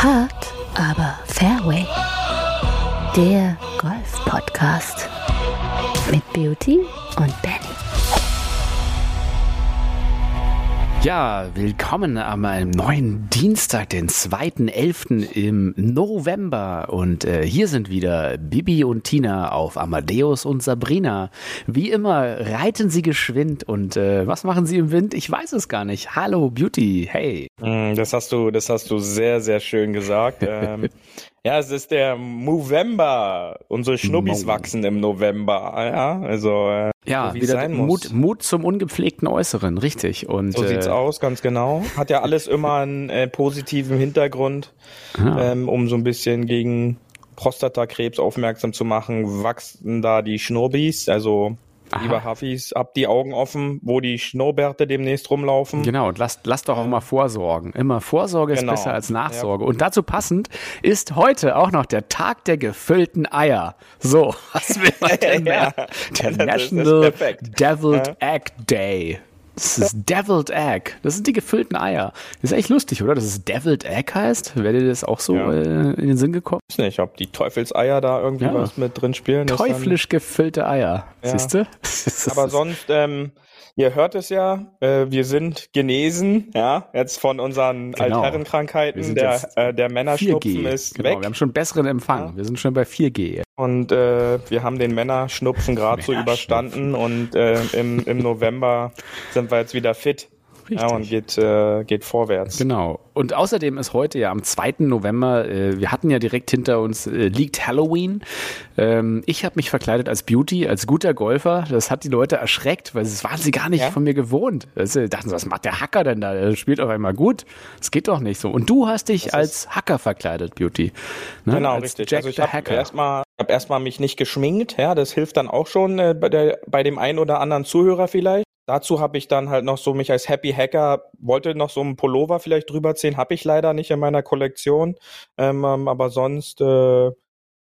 Hard, aber Fairway. Der Golf-Podcast mit Beauty und Benny. Ja, willkommen am äh, neuen Dienstag, den 2.11. im November. Und äh, hier sind wieder Bibi und Tina auf Amadeus und Sabrina. Wie immer reiten sie geschwind und äh, was machen sie im Wind? Ich weiß es gar nicht. Hallo Beauty, hey. Mm, das hast du, das hast du sehr, sehr schön gesagt. ähm, ja, es ist der November. Unsere Schnubbis Mo. wachsen im November. Ja, also äh, Ja, so wieder sein muss. Mut, Mut zum ungepflegten Äußeren, richtig. Und So sieht's äh, aus, ganz genau. Hat ja alles immer einen äh, positiven Hintergrund, Ja. ähm, um so ein bisschen gegen Prostatakrebs aufmerksam zu machen, wachsen da die Schnurbis, also Aha. lieber Hafis, habt die Augen offen, wo die Schnurrbärte demnächst rumlaufen. Genau, und lasst, lasst doch auch mal vorsorgen. Immer Vorsorge ist Genau. besser als Nachsorge. Und dazu passend ist heute auch noch der Tag der gefüllten Eier. So, was will man denn mehr? Der ist- ist National. Deviled Egg Day. Das ist Deviled Egg. Das sind die gefüllten Eier. Das ist echt lustig, oder? Dass es Deviled Egg heißt. Wäre dir das auch so Ja. äh, in den Sinn gekommen? Ich weiß nicht, ob die Teufelseier da irgendwie Ja. was mit drin spielen. Teuflisch gefüllte Eier. Ja. Siehst du? Aber sonst, ähm, ihr hört es ja, äh, wir sind genesen, ja, jetzt von unseren Genau. Altherrenkrankheiten. Der, äh, der Männerschnupfen 4G. ist Genau, weg wir haben schon besseren Empfang. Wir sind schon bei 4G. Und äh, wir haben den Männerschnupfen gerade so überstanden und äh, im, im November sind wir jetzt wieder fit. Ja, Richtig. und geht, äh, geht vorwärts. Genau. Und außerdem ist heute ja am 2. November, äh, wir hatten ja direkt hinter uns, äh, liegt Halloween. Ähm, ich habe mich verkleidet als Beauty, als guter Golfer. Das hat die Leute erschreckt, weil das waren sie gar nicht Ja? von mir gewohnt. Also, dachten, sie, was macht der Hacker denn da? Der spielt auf einmal gut. Das geht doch nicht so. Und du hast dich als Hacker verkleidet, Beauty. Ne? Genau, als richtig. Jack also ich habe erstmal hab erstmal mich nicht geschminkt, ja, das hilft dann auch schon äh, bei, der, bei dem einen oder anderen Zuhörer vielleicht. Dazu habe ich dann halt noch so mich als Happy Hacker, wollte noch so einen Pullover vielleicht drüber ziehen, habe ich leider nicht in meiner Kollektion, ähm, ähm, aber sonst äh,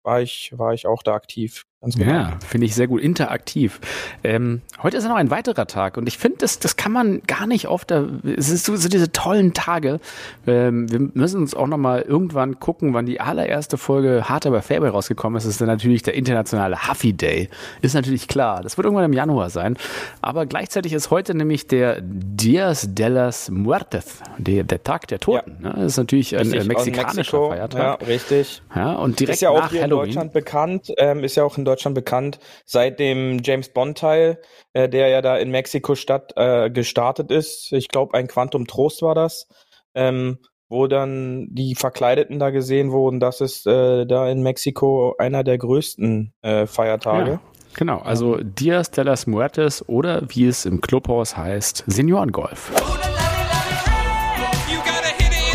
war ich war ich auch da aktiv. Genau. Ja, finde ich sehr gut. Interaktiv. Ähm, heute ist ja noch ein weiterer Tag und ich finde, das, das kann man gar nicht oft. Es ist so, so diese tollen Tage. Ähm, wir müssen uns auch noch mal irgendwann gucken, wann die allererste Folge Hart aber Fairway rausgekommen ist. Das ist dann natürlich der internationale Huffy Day. Ist natürlich klar. Das wird irgendwann im Januar sein. Aber gleichzeitig ist heute nämlich der Dias de las Muertes, der, der Tag der Toten. Ne? Das ist natürlich ein Richtig, äh, aus mexikanischer Mexiko, Feiertag. Ja, richtig. Ja, und direkt ist ja auch nach hier Halloween. in Deutschland bekannt, ähm, ist ja auch in Deutschland bekannt, seit dem James Bond Teil, äh, der ja da in Mexiko Stadt äh, gestartet ist. Ich glaube, ein Quantum Trost war das, ähm, wo dann die Verkleideten da gesehen wurden. Das ist äh, da in Mexiko einer der größten äh, Feiertage. Ja, genau, also Dias de las Muertes oder wie es im Clubhaus heißt, Seniorengolf. You gotta hit it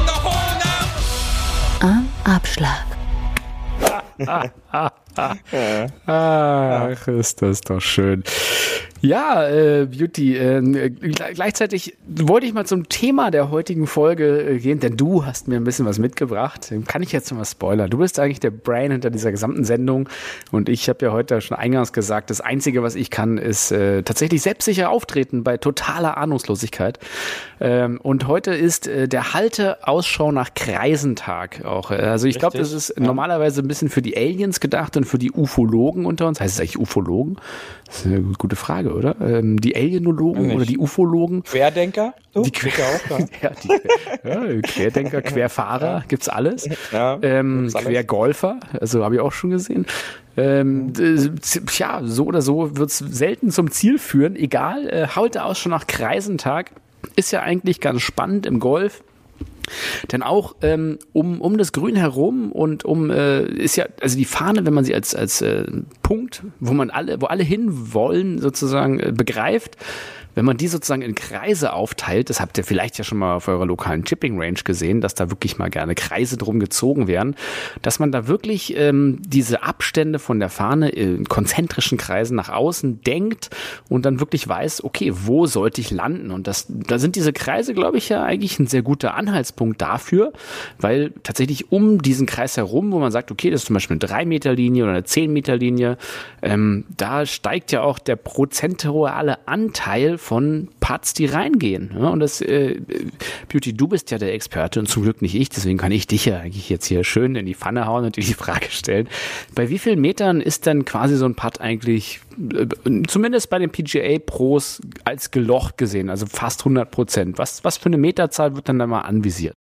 Am Abschlag. Ach, ist das doch schön. Ja, äh, Beauty, äh, gle- gleichzeitig wollte ich mal zum Thema der heutigen Folge äh, gehen, denn du hast mir ein bisschen was mitgebracht. Kann ich jetzt mal spoilern? Du bist eigentlich der Brain hinter dieser gesamten Sendung und ich habe ja heute schon eingangs gesagt, das Einzige, was ich kann, ist äh, tatsächlich selbstsicher auftreten bei totaler Ahnungslosigkeit. Ähm, und heute ist äh, der Halte Ausschau nach Kreisentag auch. Äh, Also ich glaube, das ist normalerweise ein bisschen für die Aliens gedacht und für die Ufologen unter uns. Heißt es eigentlich Ufologen? Das ist eine gute Frage, oder? Ähm, die Alienologen Nicht. oder die Ufologen? Querdenker? Du? Die ja auch da. Ja, die, ja, Querdenker, Querfahrer, gibt's alles. Ja, ähm, gibt's alles. Quergolfer, also habe ich auch schon gesehen. Ähm, d- Tja, so oder so wird's selten zum Ziel führen. Egal, äh, heute aus schon nach Kreisentag. Ist ja eigentlich ganz spannend im Golf. Denn auch ähm, um, um das Grün herum und um äh, ist ja, also die Fahne, wenn man sie als, als äh, Punkt, wo man alle, wo alle hin wollen, sozusagen äh, begreift, wenn man die sozusagen in Kreise aufteilt, das habt ihr vielleicht ja schon mal auf eurer lokalen Chipping Range gesehen, dass da wirklich mal gerne Kreise drum gezogen werden, dass man da wirklich ähm, diese Abstände von der Fahne in konzentrischen Kreisen nach außen denkt und dann wirklich weiß, okay, wo sollte ich landen? Und das, da sind diese Kreise, glaube ich, ja eigentlich ein sehr guter Anhaltspunkt dafür, weil tatsächlich um diesen Kreis herum, wo man sagt, okay, das ist zum Beispiel eine 3 Meter Linie oder eine 10 Meter Linie, ähm, da steigt ja auch der prozentuale Anteil von Putts, die reingehen. Ja, und das, äh, Beauty, du bist ja der Experte und zum Glück nicht ich, deswegen kann ich dich ja eigentlich jetzt hier schön in die Pfanne hauen und dir die Frage stellen. Bei wie vielen Metern ist denn quasi so ein Putt eigentlich, äh, zumindest bei den PGA Pros, als gelocht gesehen, also fast 100 Prozent? Was, was für eine Meterzahl wird dann da mal anvisiert?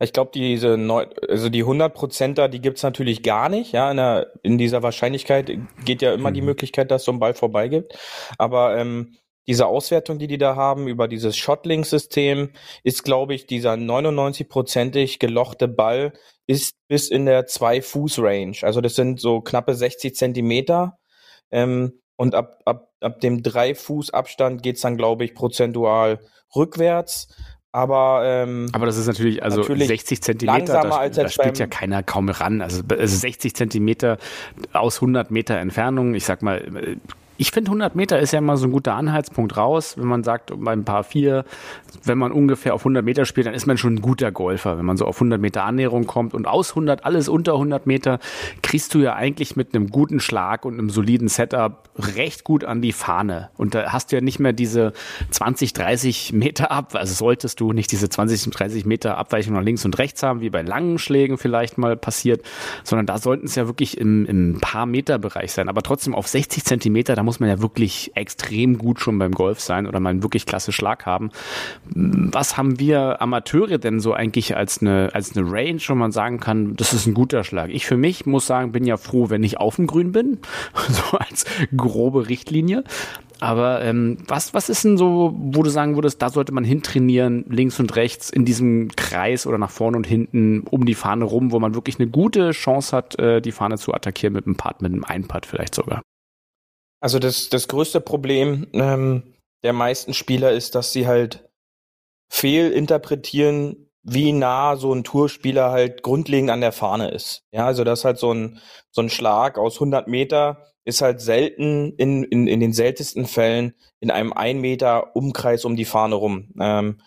Ich glaube, diese neu, also die 100%er, die gibt's natürlich gar nicht. Ja, in, der, in dieser Wahrscheinlichkeit geht ja immer die Mhm. Möglichkeit, dass so ein Ball vorbeigibt. Aber ähm, diese Auswertung, die die da haben über dieses Shotlink-System, ist, glaube ich, dieser 99-prozentig gelochte Ball ist bis in der 2-Fuß-Range. Also das sind so knappe 60 Zentimeter. Ähm, und ab, ab, ab dem 3-Fuß-Abstand geht's dann, glaube ich, prozentual rückwärts. Aber, ähm, Aber das ist natürlich, also Natürlich 60 Zentimeter, da, da spielt ja keiner kaum ran. Also, also 60 Zentimeter aus 100 Meter Entfernung, ich sag mal, äh, ich finde 100 Meter ist ja immer so ein guter Anhaltspunkt raus, wenn man sagt, beim Paar 4, wenn man ungefähr auf 100 Meter spielt, dann ist man schon ein guter Golfer. Wenn man so auf 100 Meter Annäherung kommt und aus 100, alles unter 100 Meter, kriegst du ja eigentlich mit einem guten Schlag und einem soliden Setup recht gut an die Fahne. Und da hast du ja nicht mehr diese 20, 30 Meter ab, also solltest du nicht diese 20, 30 Meter Abweichung nach links und rechts haben, wie bei langen Schlägen vielleicht mal passiert, sondern da sollten es ja wirklich im, im paar Meter Bereich sein. Aber trotzdem auf 60 Zentimeter, da muss man ja wirklich extrem gut schon beim Golf sein oder mal einen wirklich klasse Schlag haben. Was haben wir Amateure denn so eigentlich als eine, als eine Range, wo man sagen kann, das ist ein guter Schlag? Ich für mich muss sagen, bin ja froh, wenn ich auf dem Grün bin, so als grobe Richtlinie. Aber ähm, was, was ist denn so, wo du sagen würdest, da sollte man hintrainieren, links und rechts in diesem Kreis oder nach vorne und hinten um die Fahne rum, wo man wirklich eine gute Chance hat, äh, die Fahne zu attackieren mit einem Putt, mit einem Einputt vielleicht sogar. Also das, das größte Problem ähm, der meisten Spieler ist, dass sie halt fehlinterpretieren, wie nah so ein Tourspieler halt grundlegend an der Fahne ist. Ja, also das halt so ein, so ein Schlag aus 100 Meter ist halt selten in, in, in den seltensten Fällen in einem ein Meter Umkreis um die Fahne rum. Ähm,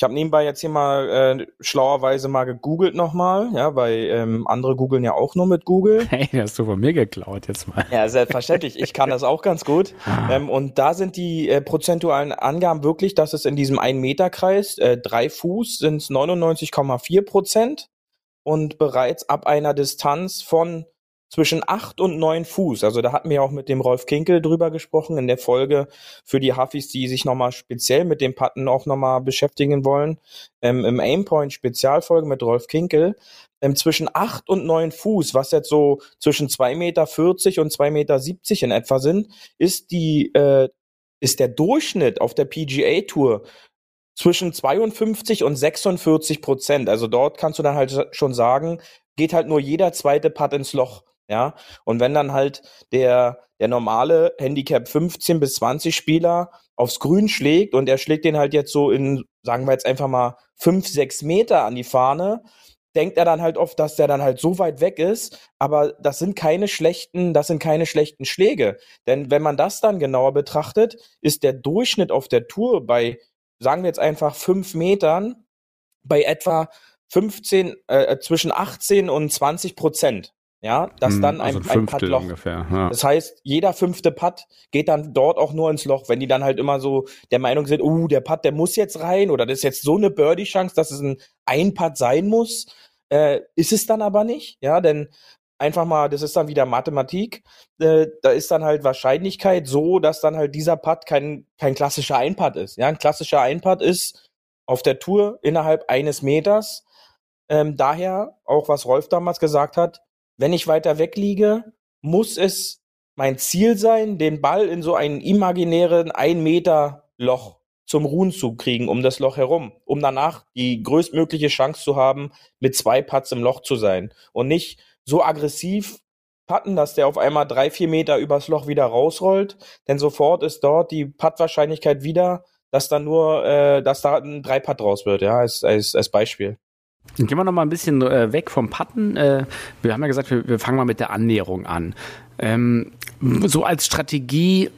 ich habe nebenbei jetzt hier mal äh, schlauerweise mal gegoogelt nochmal, ja, weil ähm, andere googeln ja auch nur mit Google. Hey, das hast du von mir geklaut jetzt mal. Ja, selbstverständlich. Ich kann das auch ganz gut. Ähm, und da sind die äh, prozentualen Angaben wirklich, dass es in diesem 1-Meter-Kreis, äh, drei Fuß sind 99,4 Prozent und bereits ab einer Distanz von zwischen 8 und 9 Fuß. Also da hatten wir auch mit dem Rolf Kinkel drüber gesprochen in der Folge für die Huffis, die sich nochmal speziell mit dem Patten auch nochmal beschäftigen wollen. Ähm, Im Aimpoint Spezialfolge mit Rolf Kinkel. Ähm, zwischen 8 und 9 Fuß, was jetzt so zwischen 2,40 Meter und 2,70 Meter in etwa sind, ist die, äh, ist der Durchschnitt auf der PGA Tour zwischen 52 und 46 Prozent. Also dort kannst du dann halt schon sagen, geht halt nur jeder zweite Putt ins Loch. Ja, und wenn dann halt der, der normale Handicap 15 bis 20 Spieler aufs Grün schlägt und er schlägt den halt jetzt so in, sagen wir jetzt einfach mal 5, 6 Meter an die Fahne, denkt er dann halt oft, dass der dann halt so weit weg ist, aber das sind keine schlechten, das sind keine schlechten Schläge. Denn wenn man das dann genauer betrachtet, ist der Durchschnitt auf der Tour bei, sagen wir jetzt einfach 5 Metern, bei etwa 15, äh, zwischen 18 und 20 Prozent. Ja, dass Hm, dann also ein, ein ein Fünftel Puttloch ungefähr. Ja. das heißt, jeder fünfte Putt geht dann dort auch nur ins Loch, wenn die dann halt immer so der Meinung sind, uh, der Putt, der muss jetzt rein oder das ist jetzt so eine Birdie-Chance, dass es ein Ein-Putt sein muss. Äh, ist es dann aber nicht, ja, denn einfach mal, das ist dann wieder Mathematik, äh, da ist dann halt Wahrscheinlichkeit so, dass dann halt dieser Putt kein, kein klassischer Ein-Putt ist. Ja, ein klassischer Ein-Putt ist auf der Tour innerhalb eines Meters. Ähm, daher, auch was Rolf damals gesagt hat, wenn ich weiter weg liege, muss es mein Ziel sein, den Ball in so einen imaginären ein Meter Loch zum Ruhen zu kriegen, um das Loch herum, um danach die größtmögliche Chance zu haben, mit zwei Putts im Loch zu sein und nicht so aggressiv putten, dass der auf einmal drei, vier Meter übers Loch wieder rausrollt, denn sofort ist dort die Puttwahrscheinlichkeit wieder, dass da nur, äh, dass da ein Drei-Putt draus wird, ja, als, als, als Beispiel. Gehen wir noch mal ein bisschen äh, weg vom Patten. Äh, wir haben ja gesagt, wir, wir fangen mal mit der Annäherung an. Ähm, so als Strategie,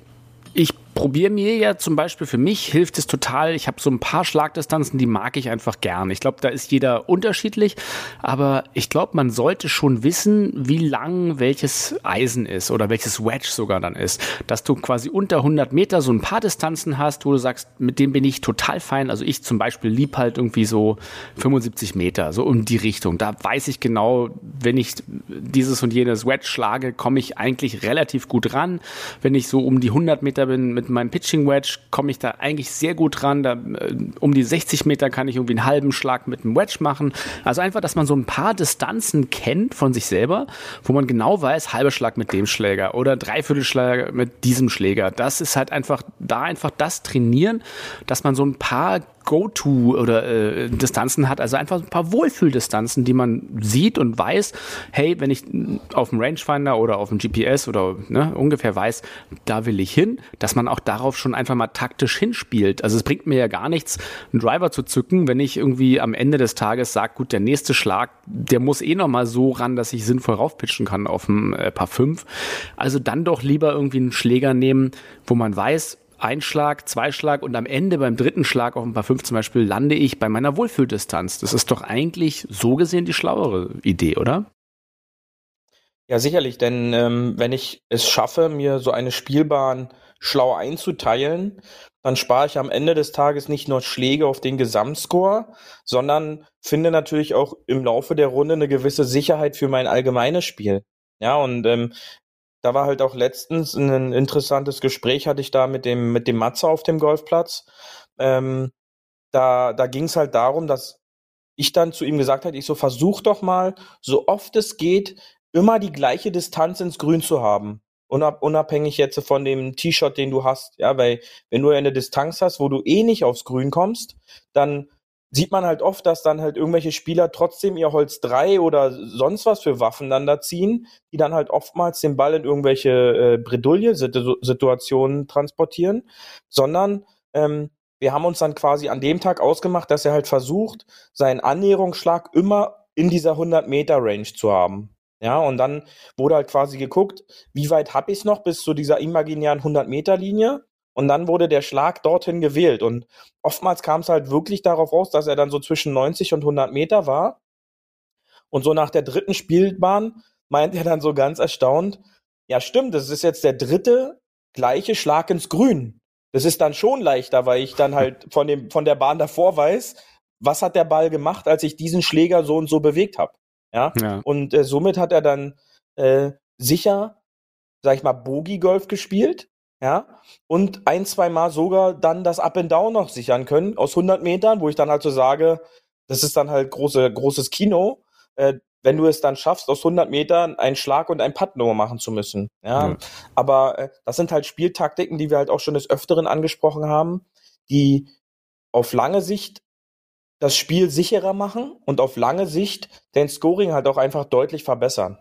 ich probiere mir ja zum Beispiel, für mich hilft es total, ich habe so ein paar Schlagdistanzen, die mag ich einfach gern. Ich glaube, da ist jeder unterschiedlich, aber ich glaube, man sollte schon wissen, wie lang welches Eisen ist oder welches Wedge sogar dann ist. Dass du quasi unter 100 Meter so ein paar Distanzen hast, wo du sagst, mit dem bin ich total fein. Also ich zum Beispiel lieb halt irgendwie so 75 Meter, so um die Richtung. Da weiß ich genau, wenn ich dieses und jenes Wedge schlage, komme ich eigentlich relativ gut ran. Wenn ich so um die 100 Meter bin mit meinem Pitching Wedge, komme ich da eigentlich sehr gut ran. Da, äh, um die 60 Meter kann ich irgendwie einen halben Schlag mit einem Wedge machen. Also einfach, dass man so ein paar Distanzen kennt von sich selber, wo man genau weiß, halber Schlag mit dem Schläger oder Dreiviertelschlag mit diesem Schläger. Das ist halt einfach, da einfach das trainieren, dass man so ein paar Go-To oder äh, Distanzen hat, also einfach ein paar Wohlfühldistanzen, die man sieht und weiß, hey, wenn ich auf dem Rangefinder oder auf dem GPS oder ne, ungefähr weiß, da will ich hin, dass man auch darauf schon einfach mal taktisch hinspielt. Also es bringt mir ja gar nichts, einen Driver zu zücken, wenn ich irgendwie am Ende des Tages sage, gut, der nächste Schlag, der muss eh noch mal so ran, dass ich sinnvoll raufpitchen kann auf dem äh, Paar 5. Also dann doch lieber irgendwie einen Schläger nehmen, wo man weiß, ein Schlag, zwei Schlag und am Ende beim dritten Schlag auf ein paar fünf zum Beispiel lande ich bei meiner Wohlfühldistanz. Das ist doch eigentlich so gesehen die schlauere Idee, oder? Ja, sicherlich, denn ähm, wenn ich es schaffe, mir so eine Spielbahn schlau einzuteilen, dann spare ich am Ende des Tages nicht nur Schläge auf den Gesamtscore, sondern finde natürlich auch im Laufe der Runde eine gewisse Sicherheit für mein allgemeines Spiel. Ja, und ähm, da war halt auch letztens ein interessantes Gespräch, hatte ich da mit dem, mit dem Matze auf dem Golfplatz. Ähm, da da ging es halt darum, dass ich dann zu ihm gesagt hatte, ich so, versuch doch mal, so oft es geht, immer die gleiche Distanz ins Grün zu haben. Unab unabhängig jetzt von dem T-Shirt, den du hast. Ja, weil wenn du eine Distanz hast, wo du eh nicht aufs Grün kommst, dann sieht man halt oft, dass dann halt irgendwelche Spieler trotzdem ihr Holz 3 oder sonst was für Waffen dann da ziehen, die dann halt oftmals den Ball in irgendwelche äh, Bredouille-Situationen transportieren, sondern ähm, wir haben uns dann quasi an dem Tag ausgemacht, dass er halt versucht, seinen Annäherungsschlag immer in dieser 100 Meter Range zu haben. Ja, und dann wurde halt quasi geguckt, wie weit hab ich's noch bis zu dieser imaginären 100 Meter Linie und dann wurde der Schlag dorthin gewählt. Und oftmals kam es halt wirklich darauf raus, dass er dann so zwischen 90 und 100 Meter war. Und so nach der dritten Spielbahn meint er dann so ganz erstaunt, ja stimmt, das ist jetzt der dritte gleiche Schlag ins Grün. Das ist dann schon leichter, weil ich dann halt von dem von der Bahn davor weiß, was hat der Ball gemacht, als ich diesen Schläger so und so bewegt habe. Ja? ja? Und äh, somit hat er dann äh, sicher, sag ich mal, Bogie Golf gespielt ja, und ein, zwei Mal sogar dann das Up and Down noch sichern können aus 100 Metern, wo ich dann halt so sage, das ist dann halt große, großes Kino, äh, wenn du es dann schaffst, aus 100 Metern einen Schlag und ein Putt nur machen zu müssen. Ja, ja. aber äh, das sind halt Spieltaktiken, die wir halt auch schon des Öfteren angesprochen haben, die auf lange Sicht das Spiel sicherer machen und auf lange Sicht den Scoring halt auch einfach deutlich verbessern.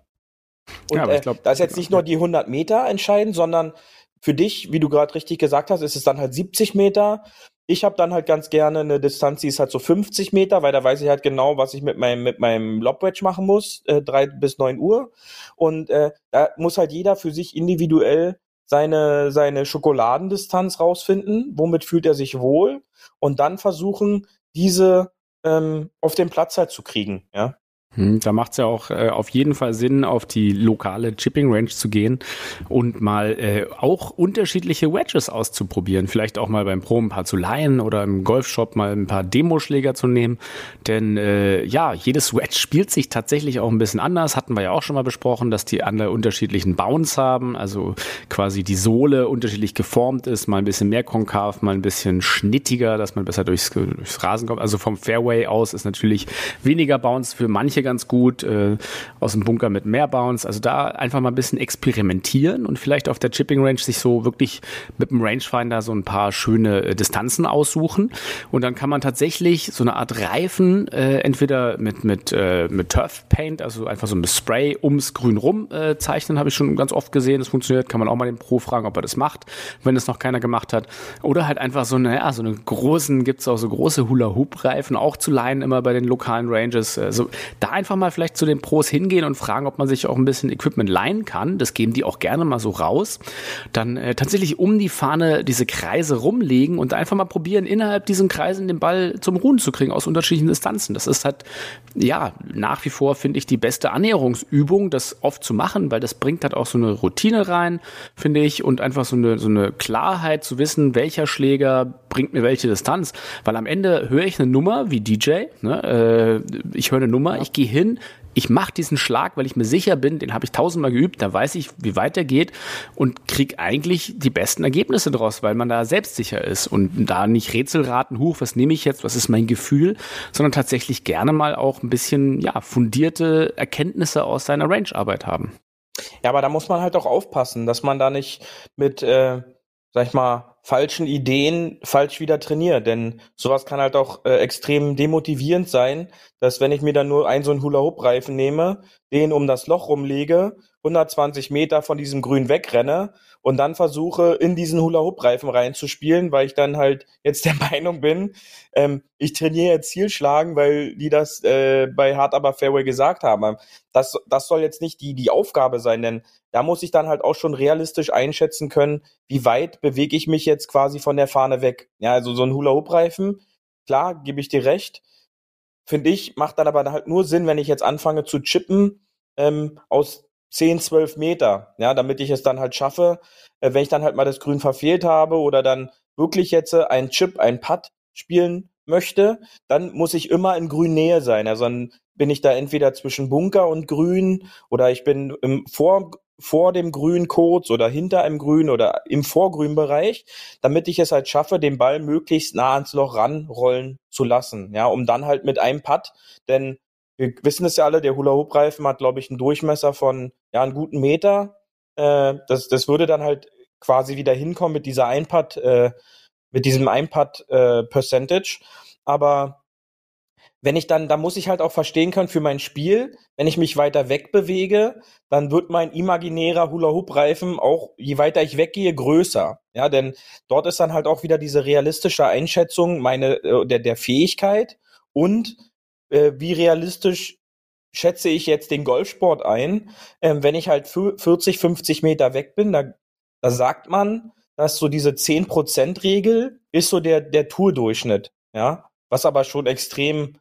Und ja, äh, da ist jetzt nicht nur die 100 Meter entscheidend, sondern für dich, wie du gerade richtig gesagt hast, ist es dann halt 70 Meter. Ich habe dann halt ganz gerne eine Distanz, die ist halt so 50 Meter, weil da weiß ich halt genau, was ich mit meinem mit meinem Lobwedge machen muss, äh, drei bis neun Uhr. Und äh, da muss halt jeder für sich individuell seine seine Schokoladendistanz rausfinden, womit fühlt er sich wohl und dann versuchen, diese ähm, auf den Platz halt zu kriegen, ja. Hm, da macht es ja auch äh, auf jeden Fall Sinn, auf die lokale Chipping Range zu gehen und mal äh, auch unterschiedliche Wedges auszuprobieren. Vielleicht auch mal beim Pro ein paar zu leihen oder im Golfshop mal ein paar Demoschläger zu nehmen. Denn äh, ja, jedes Wedge spielt sich tatsächlich auch ein bisschen anders. Hatten wir ja auch schon mal besprochen, dass die alle unterschiedlichen Bounce haben, also quasi die Sohle unterschiedlich geformt ist, mal ein bisschen mehr konkav, mal ein bisschen schnittiger, dass man besser durchs, durchs Rasen kommt. Also vom Fairway aus ist natürlich weniger Bounce für manche manche ganz gut, äh, aus dem Bunker mit mehr Bounce. Also da einfach mal ein bisschen experimentieren und vielleicht auf der Chipping Range sich so wirklich mit dem Rangefinder so ein paar schöne äh, Distanzen aussuchen. Und dann kann man tatsächlich so eine Art Reifen äh, entweder mit, mit, äh, mit Turf Paint, also einfach so ein Spray ums Grün rum äh, zeichnen, habe ich schon ganz oft gesehen. Das funktioniert, kann man auch mal den Pro fragen, ob er das macht, wenn es noch keiner gemacht hat. Oder halt einfach so eine, ja, so eine großen, gibt es auch so große Hula-Hoop-Reifen, auch zu leihen immer bei den lokalen Ranges. Also da einfach mal vielleicht zu den Pros hingehen und fragen, ob man sich auch ein bisschen Equipment leihen kann. Das geben die auch gerne mal so raus. Dann äh, tatsächlich um die Fahne diese Kreise rumlegen und einfach mal probieren, innerhalb diesen Kreisen den Ball zum Ruhen zu kriegen aus unterschiedlichen Distanzen. Das ist halt, ja, nach wie vor finde ich die beste Annäherungsübung, das oft zu machen, weil das bringt halt auch so eine Routine rein, finde ich, und einfach so eine, so eine Klarheit zu wissen, welcher Schläger bringt mir welche Distanz. Weil am Ende höre ich eine Nummer wie DJ, ne? äh, ich höre eine Nummer, ich gehe hin, ich mache diesen Schlag, weil ich mir sicher bin, den habe ich tausendmal geübt, da weiß ich, wie weit er geht und krieg eigentlich die besten Ergebnisse draus, weil man da selbstsicher ist und da nicht Rätselraten, huch, was nehme ich jetzt, was ist mein Gefühl, sondern tatsächlich gerne mal auch ein bisschen ja fundierte Erkenntnisse aus seiner Range-Arbeit haben. Ja, aber da muss man halt auch aufpassen, dass man da nicht mit, äh, sag ich mal, falschen Ideen falsch wieder trainiere. Denn sowas kann halt auch äh, extrem demotivierend sein, dass wenn ich mir dann nur einen so einen Hula-Hoop-Reifen nehme, den um das Loch rumlege, 120 Meter von diesem Grün wegrenne und dann versuche, in diesen Hula-Hoop-Reifen reinzuspielen, weil ich dann halt jetzt der Meinung bin, ähm, ich trainiere jetzt Zielschlagen, weil die das äh, bei Hard Aber Fairway gesagt haben. Das, das soll jetzt nicht die, die Aufgabe sein, denn da muss ich dann halt auch schon realistisch einschätzen können, wie weit bewege ich mich jetzt quasi von der Fahne weg. Ja, also so ein Hula-Hoop-Reifen, klar, gebe ich dir recht, finde ich, macht dann aber halt nur Sinn, wenn ich jetzt anfange zu chippen ähm, aus 10, 12 Meter, ja, damit ich es dann halt schaffe, äh, wenn ich dann halt mal das Grün verfehlt habe oder dann wirklich jetzt äh, ein Chip, ein Putt spielen möchte, dann muss ich immer in Grünnähe sein. Also dann bin ich da entweder zwischen Bunker und Grün oder ich bin im vor vor dem Grün kurz oder hinter einem Grün oder im Vorgrünbereich, damit ich es halt schaffe, den Ball möglichst nah ans Loch ranrollen zu lassen. Ja, um dann halt mit einem Putt, denn wir wissen es ja alle, der Hula-Hoop-Reifen hat, glaube ich, einen Durchmesser von ja, einen guten Meter. Äh, das, das würde dann halt quasi wieder hinkommen mit dieser Einpad, äh, mit diesem Einpad äh, Percentage. Aber wenn ich dann, da muss ich halt auch verstehen können für mein Spiel, wenn ich mich weiter wegbewege, dann wird mein imaginärer Hula-Hoop-Reifen auch, je weiter ich weggehe, größer. Ja, denn dort ist dann halt auch wieder diese realistische Einschätzung meine, äh, der, der Fähigkeit und äh, wie realistisch schätze ich jetzt den Golfsport ein, ähm, wenn ich halt 40, 50 Meter weg bin, da, da sagt man, dass so diese 10%-Regel ist so der, der Tour-Durchschnitt, ja, was aber schon extrem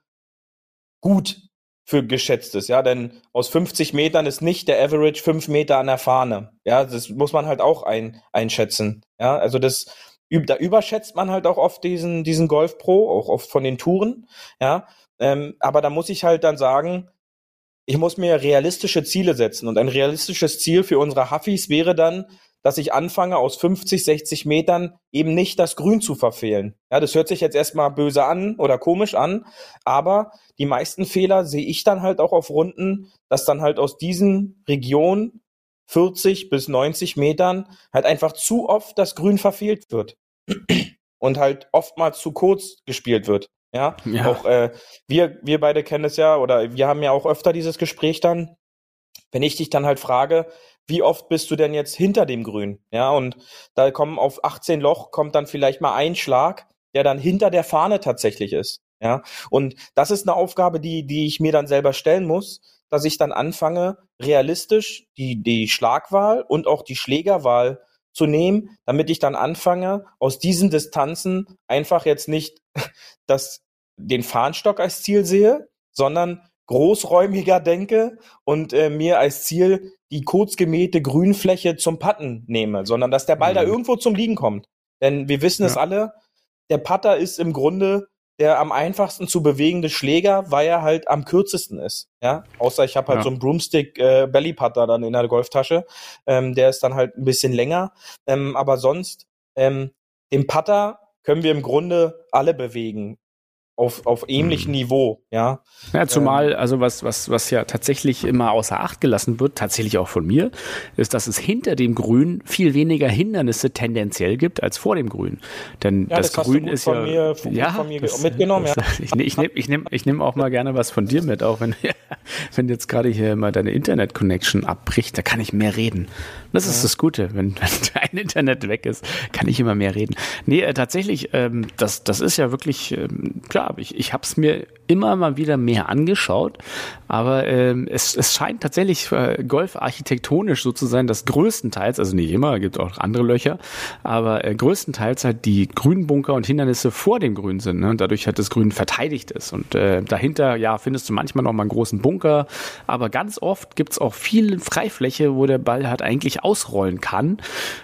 gut für geschätzt ist, ja, denn aus 50 Metern ist nicht der Average 5 Meter an der Fahne, ja, das muss man halt auch ein, einschätzen, ja, also das, da überschätzt man halt auch oft diesen, diesen Golf Pro, auch oft von den Touren, ja, ähm, aber da muss ich halt dann sagen, ich muss mir realistische Ziele setzen. Und ein realistisches Ziel für unsere Huffis wäre dann, dass ich anfange, aus 50, 60 Metern eben nicht das Grün zu verfehlen. Ja, das hört sich jetzt erstmal böse an oder komisch an, aber die meisten Fehler sehe ich dann halt auch auf Runden, dass dann halt aus diesen Regionen 40 bis 90 Metern halt einfach zu oft das Grün verfehlt wird. Und halt oftmals zu kurz gespielt wird. Ja, ja. auch äh, wir, wir beide kennen es ja oder wir haben ja auch öfter dieses Gespräch dann, wenn ich dich dann halt frage, wie oft bist du denn jetzt hinter dem Grün? Ja, und da kommen auf 18 Loch kommt dann vielleicht mal ein Schlag, der dann hinter der Fahne tatsächlich ist. Ja, und das ist eine Aufgabe, die, die ich mir dann selber stellen muss, dass ich dann anfange, realistisch die, die Schlagwahl und auch die Schlägerwahl zu nehmen, damit ich dann anfange, aus diesen Distanzen einfach jetzt nicht das, den Fahnenstock als Ziel sehe, sondern großräumiger denke und äh, mir als Ziel die kurz gemähte Grünfläche zum Patten nehme, sondern dass der Ball mhm. da irgendwo zum Liegen kommt. Denn wir wissen ja. es alle, der Putter ist im Grunde der am einfachsten zu bewegende Schläger, weil er halt am kürzesten ist. Ja, außer ich habe halt ja. so einen Broomstick äh, Belly Putter dann in der Golftasche, ähm, der ist dann halt ein bisschen länger. Ähm, aber sonst ähm, den Putter können wir im Grunde alle bewegen auf, auf ähnlichem hm. Niveau, ja. Ja, zumal, ähm, also was, was, was ja tatsächlich immer außer Acht gelassen wird, tatsächlich auch von mir, ist, dass es hinter dem Grün viel weniger Hindernisse tendenziell gibt als vor dem Grün. Denn ja, das, das Grün ist ja, mir, ja, das, mitgenommen, das, ja. Ich, ich nehme ich nehm, ich nehm auch mal gerne was von dir mit, auch wenn, wenn jetzt gerade hier mal deine Internet-Connection abbricht, da kann ich mehr reden. Das ist das Gute, wenn, wenn dein Internet weg ist, kann ich immer mehr reden. Nee, äh, tatsächlich, ähm, das, das ist ja wirklich, ähm, klar, ich, ich habe es mir immer mal wieder mehr angeschaut, aber ähm, es, es scheint tatsächlich äh, Golf architektonisch so zu sein, dass größtenteils, also nicht immer, gibt auch andere Löcher, aber äh, größtenteils halt die grünen Bunker und Hindernisse vor dem Grün sind ne? und dadurch halt das Grün verteidigt ist und äh, dahinter, ja, findest du manchmal noch mal einen großen Bunker, aber ganz oft gibt's auch viel Freifläche, wo der Ball halt eigentlich ausrollen kann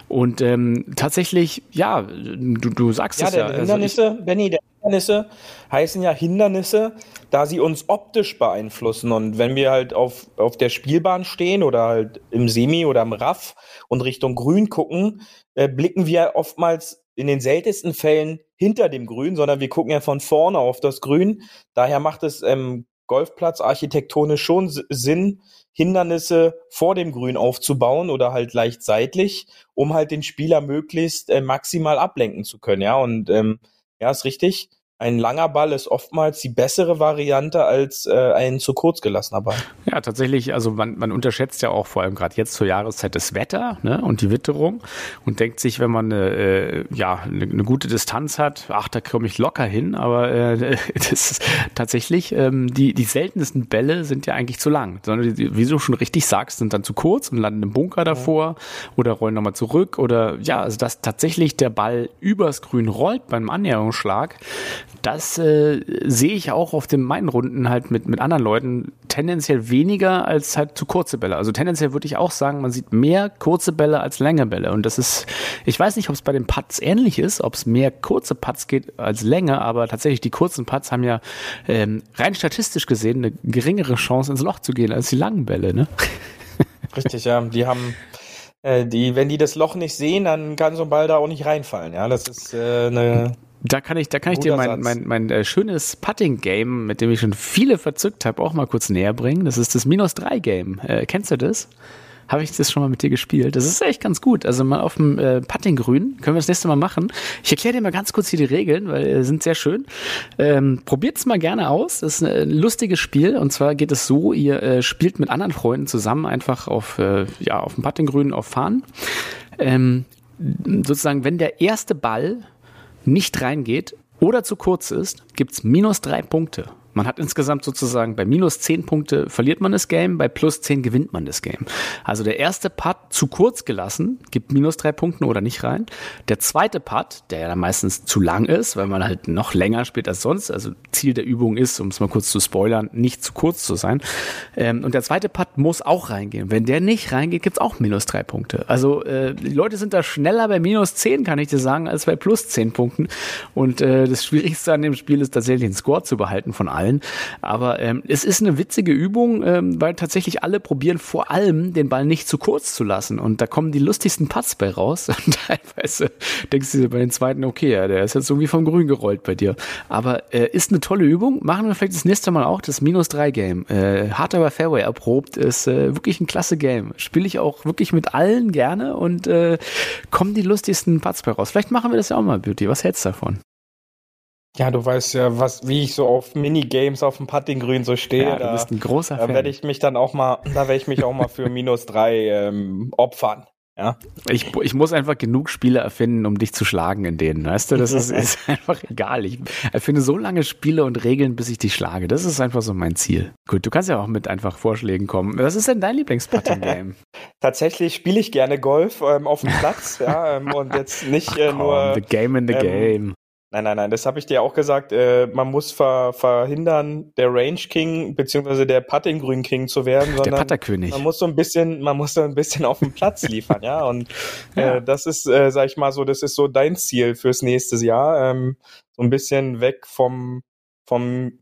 und ähm, tatsächlich, ja, du, du sagst Ja, es der ja. also ich- Hindernisse, Benny, der Hindernisse heißen ja Hindernisse, da sie uns optisch beeinflussen. Und wenn wir halt auf, auf der Spielbahn stehen oder halt im Semi oder im Raff und Richtung Grün gucken, äh, blicken wir oftmals in den seltensten Fällen hinter dem Grün, sondern wir gucken ja von vorne auf das Grün. Daher macht es ähm, Golfplatz architektonisch schon Sinn, Hindernisse vor dem Grün aufzubauen oder halt leicht seitlich, um halt den Spieler möglichst äh, maximal ablenken zu können. Ja, und ähm, ja, ist richtig. Ein langer Ball ist oftmals die bessere Variante als äh, ein zu kurz gelassener Ball. Ja, tatsächlich, also man, man unterschätzt ja auch vor allem gerade jetzt zur Jahreszeit das Wetter ne, und die Witterung und denkt sich, wenn man eine, äh, ja, eine, eine gute Distanz hat, ach, da komme ich locker hin, aber äh, das ist tatsächlich, ähm, die, die seltensten Bälle sind ja eigentlich zu lang, sondern die, wie du schon richtig sagst, sind dann zu kurz und landen im Bunker davor oder rollen nochmal zurück oder ja, also dass tatsächlich der Ball übers Grün rollt beim Annäherungsschlag, das äh, sehe ich auch auf den meinen Runden halt mit, mit anderen Leuten tendenziell weniger als halt zu kurze Bälle. Also tendenziell würde ich auch sagen, man sieht mehr kurze Bälle als lange Bälle. Und das ist, ich weiß nicht, ob es bei den Putts ähnlich ist, ob es mehr kurze Putts geht als Länge, aber tatsächlich die kurzen Putts haben ja ähm, rein statistisch gesehen eine geringere Chance ins Loch zu gehen als die langen Bälle. Ne? Richtig, ja. Die haben, äh, die, wenn die das Loch nicht sehen, dann kann so ein Ball da auch nicht reinfallen. Ja, das ist äh, eine. Da kann ich, da kann ich dir mein, Satz. mein, mein äh, schönes Putting-Game, mit dem ich schon viele verzückt habe, auch mal kurz näher bringen. Das ist das Minus-3-Game. Äh, kennst du das? Habe ich das schon mal mit dir gespielt? Das ist echt ganz gut. Also mal auf dem äh, Putting-Grün können wir das nächste Mal machen. Ich erkläre dir mal ganz kurz hier die Regeln, weil äh, sind sehr schön. Ähm, Probiert es mal gerne aus. Das ist ein lustiges Spiel. Und zwar geht es so, ihr äh, spielt mit anderen Freunden zusammen einfach auf, äh, ja, auf dem Putting-Grün auf Fahnen. Ähm, sozusagen, wenn der erste Ball nicht reingeht oder zu kurz ist, gibt's minus drei Punkte. Man hat insgesamt sozusagen bei minus zehn Punkte verliert man das Game, bei plus zehn gewinnt man das Game. Also der erste Putt zu kurz gelassen, gibt minus drei Punkte oder nicht rein. Der zweite Putt, der ja dann meistens zu lang ist, weil man halt noch länger spielt als sonst, also Ziel der Übung ist, um es mal kurz zu spoilern, nicht zu kurz zu sein. Ähm, und der zweite Putt muss auch reingehen. Wenn der nicht reingeht, gibt's auch minus drei Punkte. Also äh, die Leute sind da schneller bei minus zehn, kann ich dir sagen, als bei plus zehn Punkten. Und äh, das Schwierigste an dem Spiel ist tatsächlich den Score zu behalten von allen. Aber ähm, es ist eine witzige Übung, ähm, weil tatsächlich alle probieren vor allem den Ball nicht zu kurz zu lassen. Und da kommen die lustigsten Putts bei raus. Und teilweise denkst du dir bei den zweiten, okay, ja, der ist jetzt irgendwie vom Grün gerollt bei dir. Aber äh, ist eine tolle Übung. Machen wir vielleicht das nächste Mal auch das Minus 3 Game. Äh, hart aber Fairway erprobt ist äh, wirklich ein klasse Game. Spiele ich auch wirklich mit allen gerne und äh, kommen die lustigsten Putts bei raus. Vielleicht machen wir das ja auch mal, Beauty. Was hältst du davon? Ja, du weißt ja, was, wie ich so auf Minigames auf dem Puttinggrün so stehe. Ja, du da bist ein großer da Fan. werde ich mich dann auch mal, da werde ich mich auch mal für minus drei ähm, opfern. Ja. Ich, ich muss einfach genug Spiele erfinden, um dich zu schlagen in denen. Weißt du, das ist, ist einfach egal. Ich erfinde so lange Spiele und Regeln, bis ich dich schlage. Das ist einfach so mein Ziel. Gut, du kannst ja auch mit einfach Vorschlägen kommen. Was ist denn dein Lieblingsputting-Game? Tatsächlich spiele ich gerne Golf ähm, auf dem Platz, ja, ähm, und jetzt nicht äh, Komm, nur. the game in the ähm, game. Nein, nein, nein, das habe ich dir auch gesagt. Äh, man muss ver verhindern, der Range King beziehungsweise der Putting Grün King zu werden, Der sondern Putterkönig. man muss so ein bisschen, man muss so ein bisschen auf dem Platz liefern, ja. Und Ja. Äh, das ist, äh, sag ich mal so, das ist so dein Ziel fürs nächste Jahr, ähm, so ein bisschen weg vom vom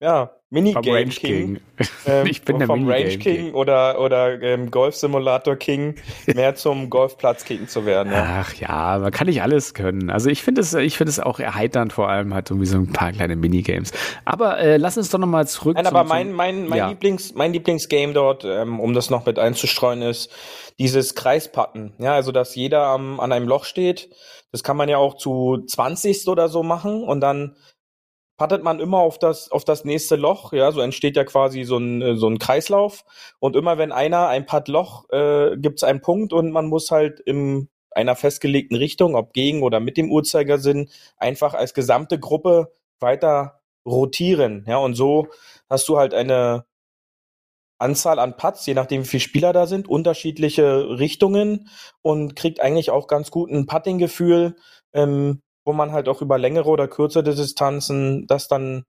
ja Minigame Range King. King. Ähm, Ich bin der vom Range Minigame King, King. oder oder ähm, Golf Simulator King mehr zum Golfplatz King zu werden. Ja. Ach ja, man kann nicht alles können. Also ich finde es, ich finde es auch erheiternd, vor allem halt irgendwie so ein paar kleine Minigames. Aber äh, lass uns doch nochmal zurück. Nein, zum- aber mein, mein, mein ja. Lieblings, mein Lieblingsgame dort, ähm, um das noch mit einzustreuen, ist dieses Kreispatten. Ja, also dass jeder am, an einem Loch steht. Das kann man ja auch zu 20 oder so machen und dann pattet man immer auf das, auf das nächste Loch. Ja, so entsteht ja quasi so ein, äh, so ein Kreislauf. Und immer wenn einer ein Putt Loch, äh, gibt's einen Punkt und man muss halt in einer festgelegten Richtung, ob gegen oder mit dem Uhrzeigersinn, einfach als gesamte Gruppe weiter rotieren. Ja, und so hast du halt eine Anzahl an Putts, je nachdem wie viele Spieler da sind, unterschiedliche Richtungen und kriegt eigentlich auch ganz gut ein Putting-Gefühl, ähm, wo man halt auch über längere oder kürzere Distanzen das dann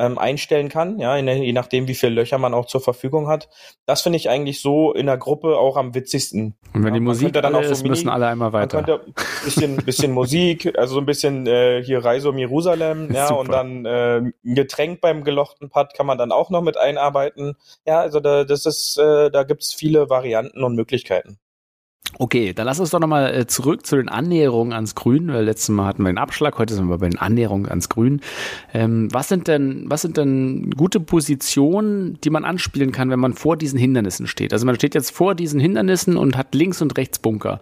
ähm, einstellen kann, ja, je nachdem, wie viele Löcher man auch zur Verfügung hat. Das finde ich eigentlich so in der Gruppe auch am witzigsten. Und wenn ja, die Musik dann auch so ist, Mini, müssen alle einmal weiter. Man könnte bisschen, bisschen Musik, also so ein bisschen äh, hier Reise um Jerusalem, ja, Super. und dann äh, ein Getränk beim gelochten Pad kann man dann auch noch mit einarbeiten. Ja, also da, das ist, äh, da gibt's viele Varianten und Möglichkeiten. Okay, dann lass uns doch nochmal äh, zurück zu den Annäherungen ans Grün, letztes Mal hatten wir den Abschlag, heute sind wir bei den Annäherungen ans Grün. Ähm, was sind denn, was sind denn gute Positionen, die man anspielen kann, wenn man vor diesen Hindernissen steht? Also man steht jetzt vor diesen Hindernissen und hat links und rechts Bunker.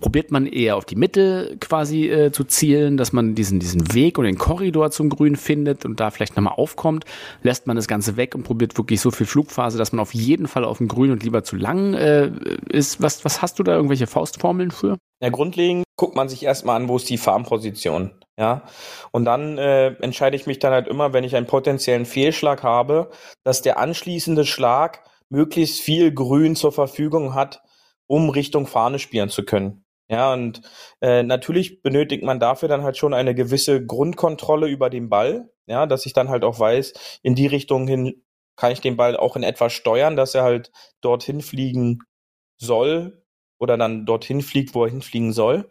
Probiert man eher auf die Mitte quasi äh, zu zielen, dass man diesen, diesen Weg und den Korridor zum Grün findet und da vielleicht nochmal aufkommt? Lässt man das Ganze weg und probiert wirklich so viel Flugphase, dass man auf jeden Fall auf dem Grün und lieber zu lang äh, ist? Was, was hast du da irgendwelche Faustformeln für? Ja, grundlegend guckt man sich erstmal an, wo ist die Farmposition. Ja, und dann äh, entscheide ich mich dann halt immer, wenn ich einen potenziellen Fehlschlag habe, dass der anschließende Schlag möglichst viel Grün zur Verfügung hat, um Richtung Fahne spielen zu können. Ja, und äh, natürlich benötigt man dafür dann halt schon eine gewisse Grundkontrolle über den Ball, ja, dass ich dann halt auch weiß, in die Richtung hin kann ich den Ball auch in etwa steuern, dass er halt dorthin fliegen soll, oder dann dorthin fliegt, wo er hinfliegen soll.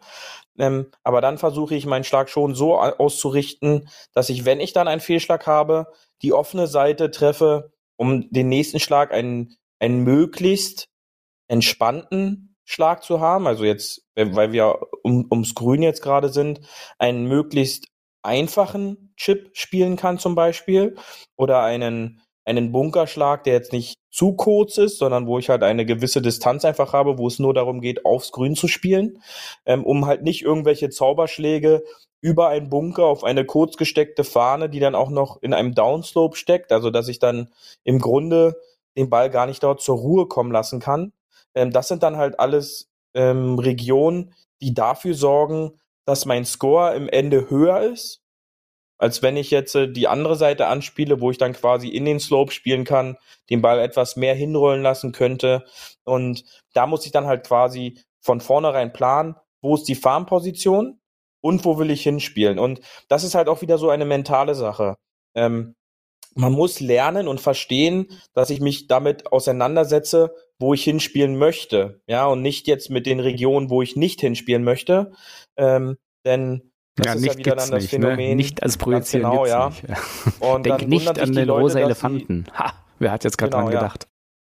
Ähm, aber dann versuche ich meinen Schlag schon so auszurichten, dass ich, wenn ich dann einen Fehlschlag habe, die offene Seite treffe, um den nächsten Schlag einen, einen möglichst entspannten Schlag zu haben. Also jetzt, weil wir um, ums Grün jetzt gerade sind, einen möglichst einfachen Chip spielen kann zum Beispiel oder einen einen Bunkerschlag, der jetzt nicht zu kurz ist, sondern wo ich halt eine gewisse Distanz einfach habe, wo es nur darum geht, aufs Grün zu spielen, ähm, um halt nicht irgendwelche Zauberschläge über einen Bunker auf eine kurz gesteckte Fahne, die dann auch noch in einem Downslope steckt, also dass ich dann im Grunde den Ball gar nicht dort zur Ruhe kommen lassen kann. Ähm, das sind dann halt alles ähm, Regionen, die dafür sorgen, dass mein Score im Ende höher ist als wenn ich jetzt äh, die andere Seite anspiele, wo ich dann quasi in den Slope spielen kann, den Ball etwas mehr hinrollen lassen könnte. Und da muss ich dann halt quasi von vornherein planen, wo ist die Farmposition und wo will ich hinspielen. Und das ist halt auch wieder so eine mentale Sache. Ähm, man muss lernen und verstehen, dass ich mich damit auseinandersetze, wo ich hinspielen möchte, ja, und nicht jetzt mit den Regionen, wo ich nicht hinspielen möchte. Ähm, denn das ja, ist nicht ja wieder dann das nicht, Phänomen. Ne? Nicht als Projizieren genau, ja. Nicht. Und Denk dann nicht an den Leute, rosa Elefanten. Ha, wer hat jetzt gerade Genau, dran ja. gedacht?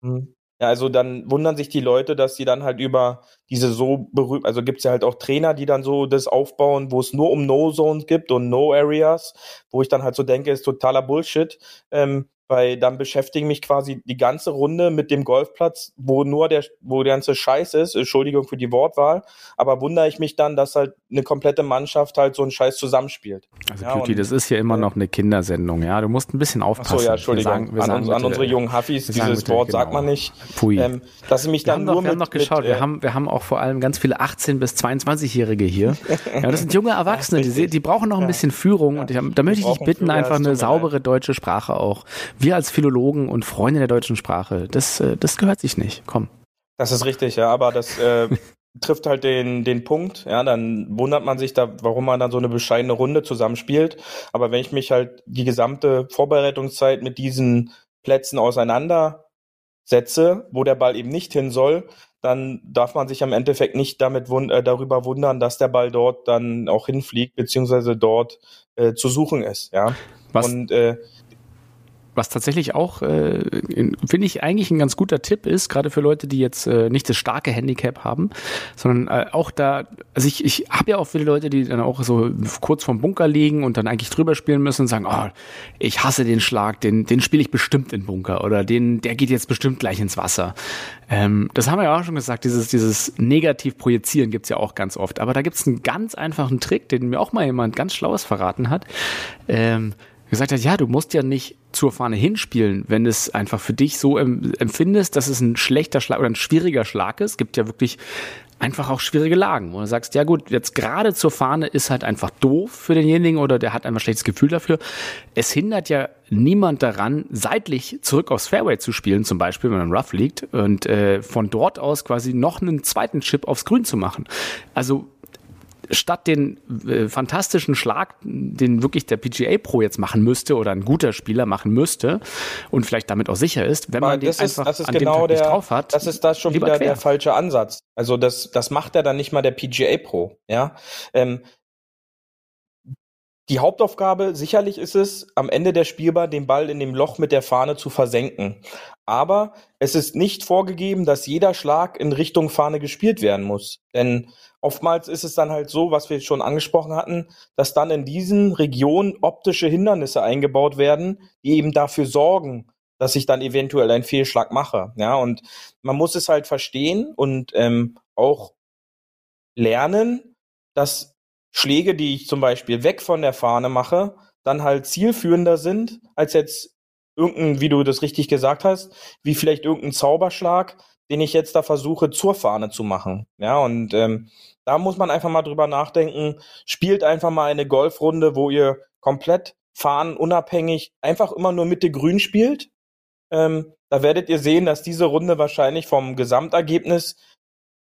Hm. Ja, also dann wundern sich die Leute, dass sie dann halt über diese so berühmt, also gibt's ja halt auch Trainer, die dann so das aufbauen, wo es nur um No-Zones gibt und No-Areas, wo ich dann halt so denke, ist totaler Bullshit. Ähm, weil dann beschäftigen mich quasi die ganze Runde mit dem Golfplatz, wo nur der, wo der ganze Scheiß ist, Entschuldigung für die Wortwahl, aber wundere ich mich dann, dass halt eine komplette Mannschaft halt so einen Scheiß zusammenspielt. Also Ja, Beauty, das ist ja immer äh, noch eine Kindersendung, ja. Du musst ein bisschen aufpassen. Achso, ja, Entschuldigung. Wir sagen, wir an, sagen an bitte- unsere jungen Huffis, dieses bitte, Wort sagt genau. man nicht. Pfui. Ähm, dass ich mich Wir dann haben, nur noch, wir haben mit, noch geschaut, mit, wir, äh, haben, wir haben auch vor allem ganz viele 18- bis 22-Jährige hier. Ja, das sind junge Erwachsene, die, die brauchen noch ein bisschen Führung. Und ich, da möchte ich dich bitten, einfach eine saubere deutsche Sprache auch. Wir als Philologen und Freunde der deutschen Sprache, das, äh, das gehört sich nicht. Komm. Das ist richtig, ja, aber das äh, trifft halt den, den Punkt, ja, dann wundert man sich da, warum man dann so eine bescheidene Runde zusammenspielt. Aber wenn ich mich halt die gesamte Vorbereitungszeit mit diesen Plätzen auseinandersetze, wo der Ball eben nicht hin soll, dann darf man sich am Endeffekt nicht damit wund äh, darüber wundern, dass der Ball dort dann auch hinfliegt, beziehungsweise dort äh, zu suchen ist, ja. Was, Und äh, Was tatsächlich auch, äh, in- finde ich, eigentlich ein ganz guter Tipp ist, gerade für Leute, die jetzt äh, nicht das starke Handicap haben, sondern äh, auch da, also ich, ich habe ja auch viele Leute, die dann auch so kurz vorm Bunker liegen und dann eigentlich drüber spielen müssen und sagen, oh, ich hasse den Schlag, den, den spiele ich bestimmt in Bunker oder den, der geht jetzt bestimmt gleich ins Wasser. Ähm, das haben wir ja auch schon gesagt, dieses, dieses negativ projizieren gibt's ja auch ganz oft. Aber da gibt's einen ganz einfachen Trick, den mir auch mal jemand ganz Schlaues verraten hat. Ähm, gesagt hat, ja, du musst ja nicht zur Fahne hinspielen, wenn es einfach für dich so em- empfindest, dass es ein schlechter Schlag oder ein schwieriger Schlag ist. Es gibt ja wirklich einfach auch schwierige Lagen, wo du sagst, ja gut, jetzt gerade zur Fahne ist halt einfach doof für denjenigen oder der hat einfach ein schlechtes Gefühl dafür. Es hindert ja niemand daran, seitlich zurück aufs Fairway zu spielen, zum Beispiel, wenn man rough liegt und äh, von dort aus quasi noch einen zweiten Chip aufs Grün zu machen. Also statt den äh, fantastischen Schlag, den wirklich der PGA Pro jetzt machen müsste oder ein guter Spieler machen müsste und vielleicht damit auch sicher ist, wenn Weil man den das ist, einfach das an genau dem Tag der, nicht drauf hat. das ist da schon wieder quer. der falsche Ansatz. Also das, das macht ja dann nicht mal der PGA Pro, ja. Ähm, die Hauptaufgabe sicherlich ist es, am Ende der Spielbar den Ball in dem Loch mit der Fahne zu versenken. Aber es ist nicht vorgegeben, dass jeder Schlag in Richtung Fahne gespielt werden muss. Denn oftmals ist es dann halt so, was wir schon angesprochen hatten, dass dann in diesen Regionen optische Hindernisse eingebaut werden, die eben dafür sorgen, dass ich dann eventuell einen Fehlschlag mache. Ja, und man muss es halt verstehen und ähm, auch lernen, dass Schläge, die ich zum Beispiel weg von der Fahne mache, dann halt zielführender sind, als jetzt irgendein, wie du das richtig gesagt hast, wie vielleicht irgendein Zauberschlag, den ich jetzt da versuche zur Fahne zu machen. Ja, und ähm, da muss man einfach mal drüber nachdenken, spielt einfach mal eine Golfrunde, wo ihr komplett fahnenunabhängig einfach immer nur Mitte grün spielt. Ähm, da werdet ihr sehen, dass diese Runde wahrscheinlich vom Gesamtergebnis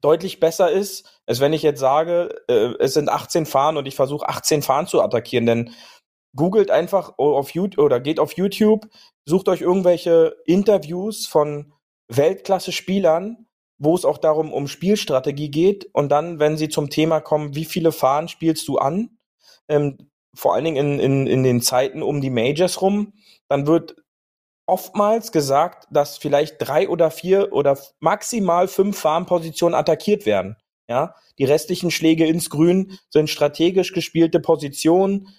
deutlich besser ist, als wenn ich jetzt sage, äh, es sind 18 Fahnen und ich versuche 18 Fahnen zu attackieren. Denn googelt einfach auf YouTube oder geht auf YouTube, sucht euch irgendwelche Interviews von Weltklasse-Spielern, wo es auch darum um Spielstrategie geht. Und dann, wenn sie zum Thema kommen, wie viele Fahnen spielst du an, ähm, vor allen Dingen in, in, in den Zeiten um die Majors rum, dann wird oftmals gesagt, dass vielleicht drei oder vier oder maximal fünf Farmpositionen attackiert werden. Ja, die restlichen Schläge ins Grün sind strategisch gespielte Positionen,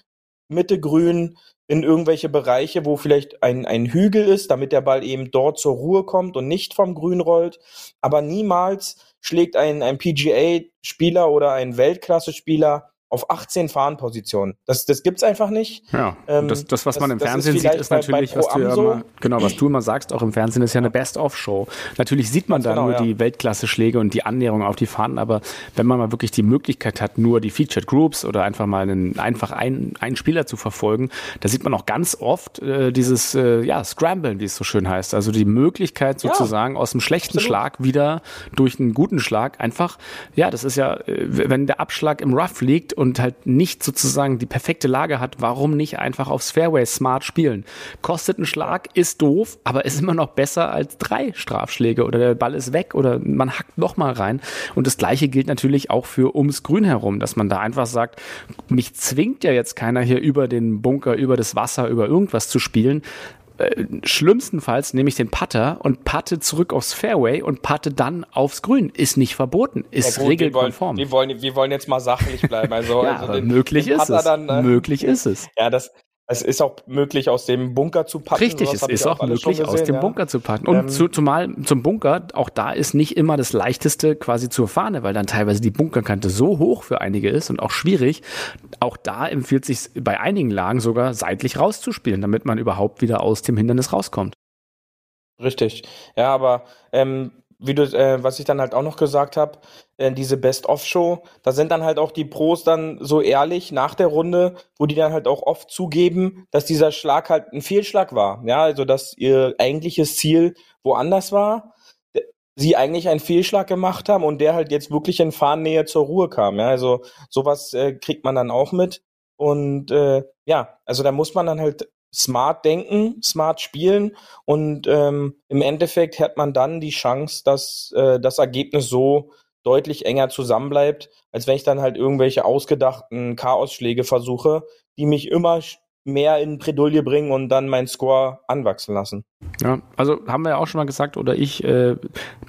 Mitte Grün in irgendwelche Bereiche, wo vielleicht ein, ein Hügel ist, damit der Ball eben dort zur Ruhe kommt und nicht vom Grün rollt. Aber niemals schlägt ein, ein PGA-Spieler oder ein Weltklasse-Spieler auf 18 Fahnenpositionen. Das, das gibt's einfach nicht. Ja, Ähm, das, das, was man im das- das Fernsehen sieht, ist natürlich, bei was du ja so. immer, genau, was du immer sagst, auch im Fernsehen ist ja eine Best-of-Show. Natürlich sieht man da genau, nur ja. die Weltklasse-Schläge und die Annäherung auf die Fahnen, aber wenn man mal wirklich die Möglichkeit hat, nur die Featured Groups oder einfach mal einen, einfach einen, einen Spieler zu verfolgen, da sieht man auch ganz oft äh, dieses, äh, ja, Scramblen, wie es so schön heißt. Also die Möglichkeit Ja. sozusagen aus einem schlechten Absolut. Schlag wieder durch einen guten Schlag einfach, ja, das ist ja, äh, wenn der Abschlag im Rough liegt und halt nicht sozusagen die perfekte Lage hat, warum nicht einfach aufs Fairway smart spielen? Kostet ein Schlag, ist doof, aber ist immer noch besser als drei Strafschläge oder der Ball ist weg oder man hackt noch mal rein. Und das Gleiche gilt natürlich auch für ums Grün herum, dass man da einfach sagt, mich zwingt ja jetzt keiner hier über den Bunker, über das Wasser, über irgendwas zu spielen äh, schlimmstenfalls nehme ich den Putter und patte zurück aufs Fairway und patte dann aufs Grün. Ist nicht verboten, ist gut, wir wollen, regelkonform. wir, wollen, wir wollen jetzt mal sachlich bleiben. Also, ja, also den- möglich den ist Putter es. Dann, äh, möglich ist es. Ja, das, es ist auch möglich, aus dem Bunker zu packen. Richtig, es ist auch möglich, aus gesehen, dem ja. Bunker zu packen. Und Ähm, zu, zumal zum Bunker, auch da ist nicht immer das leichteste quasi zur Fahne, weil dann teilweise die Bunkerkante so hoch für einige ist und auch schwierig. Auch da empfiehlt sich bei einigen Lagen sogar seitlich rauszuspielen, damit man überhaupt wieder aus dem Hindernis rauskommt. Richtig. Ja, aber ähm, wie du, äh, was ich dann halt auch noch gesagt habe, äh, diese Best-of-Show, da sind dann halt auch die Pros dann so ehrlich nach der Runde, wo die dann halt auch oft zugeben, dass dieser Schlag halt ein Fehlschlag war. Ja, also dass ihr eigentliches Ziel woanders war, sie eigentlich einen Fehlschlag gemacht haben und der halt jetzt wirklich in Fahnnähe zur Ruhe kam. Ja, also sowas äh, kriegt man dann auch mit. Und äh, ja, also da muss man dann halt smart denken, smart spielen und ähm, im Endeffekt hat man dann die Chance, dass äh, das Ergebnis so deutlich enger zusammenbleibt, als wenn ich dann halt irgendwelche ausgedachten Chaosschläge versuche, die mich immer mehr in Bredouille bringen und dann meinen Score anwachsen lassen. Ja, also haben wir ja auch schon mal gesagt, oder ich, äh,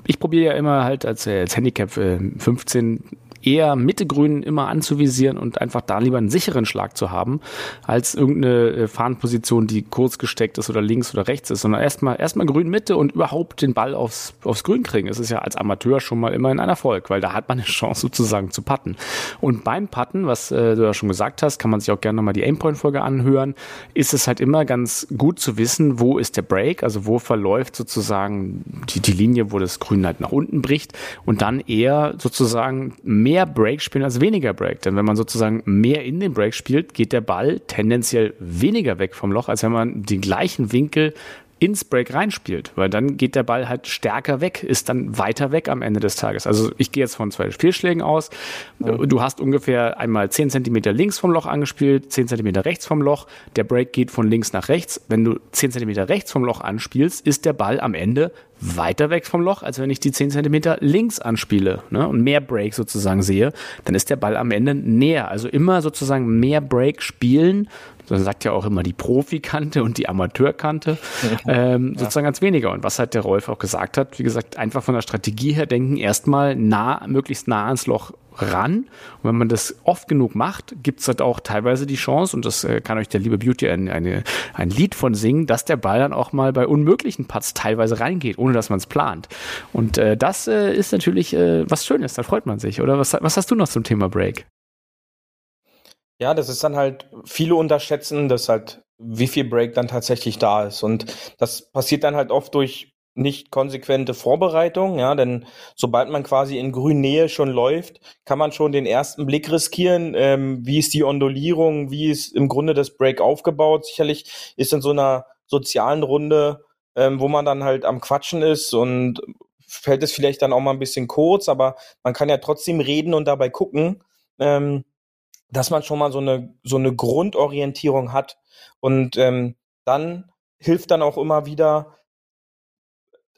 ich probiere ja immer halt als, äh, als Handicap äh, 15 eher Mitte Grün immer anzuvisieren und einfach da lieber einen sicheren Schlag zu haben, als irgendeine äh, Fahnenposition, die kurz gesteckt ist oder links oder rechts ist, sondern erstmal erstmal Grün Mitte und überhaupt den Ball aufs, aufs Grün kriegen. Es ist ja als Amateur schon mal immer ein Erfolg, weil da hat man eine Chance sozusagen zu putten. Und beim Putten, was äh, du ja schon gesagt hast, kann man sich auch gerne nochmal die Aimpoint-Folge anhören, ist es halt immer ganz gut zu wissen, wo ist der Break, also wo verläuft sozusagen die, die Linie, wo das Grün halt nach unten bricht und dann eher sozusagen mehr Break spielen als weniger Break. Denn wenn man sozusagen mehr in den Break spielt, geht der Ball tendenziell weniger weg vom Loch, als wenn man den gleichen Winkel ins Break reinspielt, weil dann geht der Ball halt stärker weg, ist dann weiter weg am Ende des Tages. Also ich gehe jetzt von zwei Spielschlägen aus. Du hast ungefähr einmal zehn Zentimeter links vom Loch angespielt, zehn Zentimeter rechts vom Loch. Der Break geht von links nach rechts. Wenn du zehn Zentimeter rechts vom Loch anspielst, ist der Ball am Ende weiter weg vom Loch, als wenn ich die 10 Zentimeter links anspiele ne, und mehr Break sozusagen sehe, dann ist der Ball am Ende näher. Also immer sozusagen mehr Break spielen. Man sagt ja auch immer die Profikante und die Amateurkante, ähm, ja. sozusagen als weniger. Und was halt der Rolf auch gesagt hat, wie gesagt, einfach von der Strategie her denken, erstmal nah, möglichst nah ans Loch ran. Und wenn man das oft genug macht, gibt es halt auch teilweise die Chance, und das äh, kann euch der liebe Beauty ein, eine, ein Lied von singen, dass der Ball dann auch mal bei unmöglichen Putts teilweise reingeht, ohne dass man es plant. Und äh, das äh, ist natürlich äh, was Schönes, da freut man sich. Oder was, was hast du noch zum Thema Break? Ja, das ist dann halt, viele unterschätzen das halt, wie viel Break dann tatsächlich da ist. Und das passiert dann halt oft durch nicht konsequente Vorbereitung, ja, denn sobald man quasi in Grünnähe schon läuft, kann man schon den ersten Blick riskieren, ähm, wie ist die Ondulierung, wie ist im Grunde das Break aufgebaut. Sicherlich ist in so einer sozialen Runde, ähm, wo man dann halt am Quatschen ist und fällt es vielleicht dann auch mal ein bisschen kurz, aber man kann ja trotzdem reden und dabei gucken, ähm, dass man schon mal so eine so eine Grundorientierung hat. Und ähm, dann hilft dann auch immer wieder